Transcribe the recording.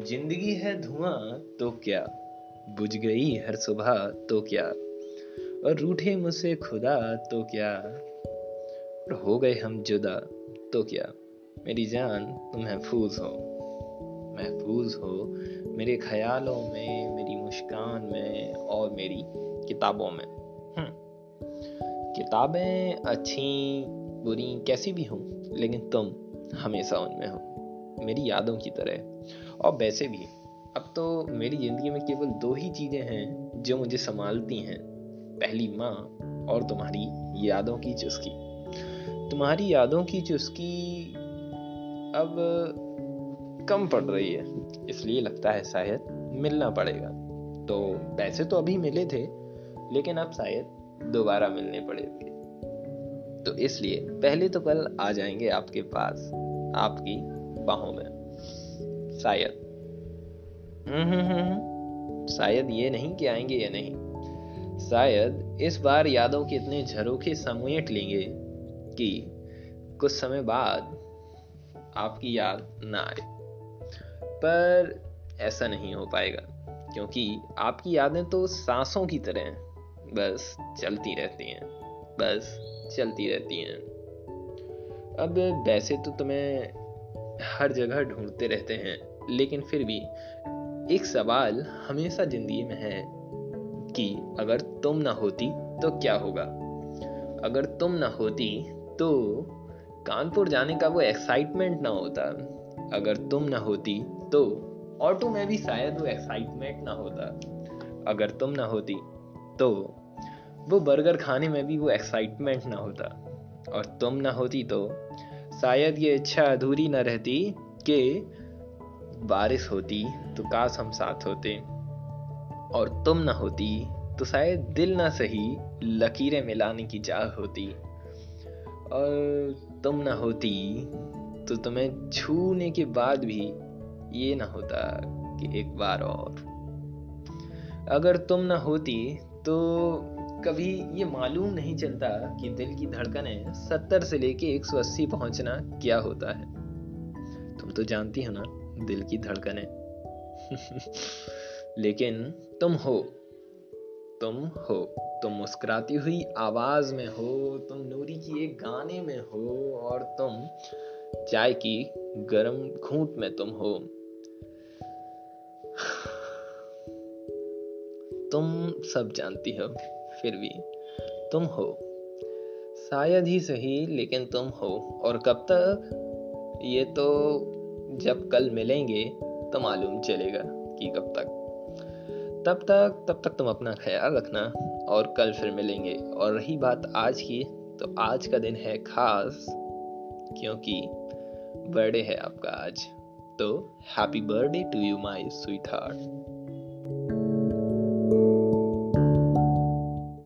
ज़िंदगी है धुआँ तो क्या? बुझ गई हर सुबह तो क्या? और रूठे मुझसे खुदा तो क्या? और हो गए हम जुदा तो क्या? मेरी जान तुम महफूज हो। महफूज हो मेरे ख्यालों में, मेरी मुस्कान में, और मेरी किताबों में। हम्म। किताबें अच्छी, बुरी, कैसी भी हों, लेकिन तुम हमेशा उनमें हो। मेरी यादों की तरह। और वैसे भी, अब तो मेरी ज़िंदगी में केवल दो ही चीज़ें हैं जो मुझे संभालती हैं। पहली माँ और तुम्हारी यादों की चुस्की। तुम्हारी यादों की चुस्की अब कम पड़ रही है, इसलिए लगता है शायद मिलना पड़ेगा। तो पैसे तो अभी मिले थे, लेकिन अब शायद दोबारा मिलने पड़ेंगे। तो इसलिए पहले तो कल आ जाएँगे आपके पास, आपकी बाहों में। शायद। हम्म, शायद ये नहीं कि आएँगे या नहीं। शायद इस बार यादों के इतने झरोखे समेट लेंगे कि कुछ समय बाद आपकी याद ना आए। पर ऐसा नहीं हो पाएगा क्योंकि आपकी यादें तो सांसों की तरह हैं। बस चलती रहती हैं बस चलती रहती हैं। अब वैसे तो तुम्हें हर जगह ढूंढते रहते हैं। लेकिन फिर भी, एक सवाल हमेशा ज़िंदगी में है कि अगर तुम ना होती तो क्या होगा? अगर तुम ना होती तो कानपुर जाने का वो एक्साइटमेंट ना होता। अगर तुम ना होती तो ऑटो में भी शायद वो एक्साइटमेंट ना होता। अगर तुम ना होती तो वो बर्गर खाने में भी वो एक्साइटमेंट ना होता। और तुम ना होती तो शायद ये इच्छा अधूरी ना रहती कि बारिश होती तो काश हम साथ होते। और तुम ना होती तो शायद दिल ना सही, लकीरें मिलाने की चाह होती। और तुम ना होती तो तुम्हें छूने के बाद भी ये ना होता कि एक बार और। अगर तुम ना होती तो कभी ये मालूम नहीं चलता कि दिल की धड़कनें सत्तर से लेके एक सौ अस्सी पहुँचना क्या होता है। तुम तो जानती हो ना। दिल की धड़कनें। लेकिन तुम हो तुम हो, तुम मुस्कुराती हुई आवाज़ में हो, तुम नूरी की एक गाने में हो, और तुम चाय की गर्म घूंट में तुम हो। तुम सब जानती हो, फिर भी तुम हो। शायद ही सही, लेकिन तुम हो। और कब तक? ये तो जब कल मिलेंगे तो मालूम चलेगा कि कब तक। तब तक तब तक तुम अपना ख्याल रखना और कल फिर मिलेंगे। और रही बात आज की तो आज का दिन है खास क्योंकि बर्थडे है आपका आज। तो happy birthday to you my sweetheart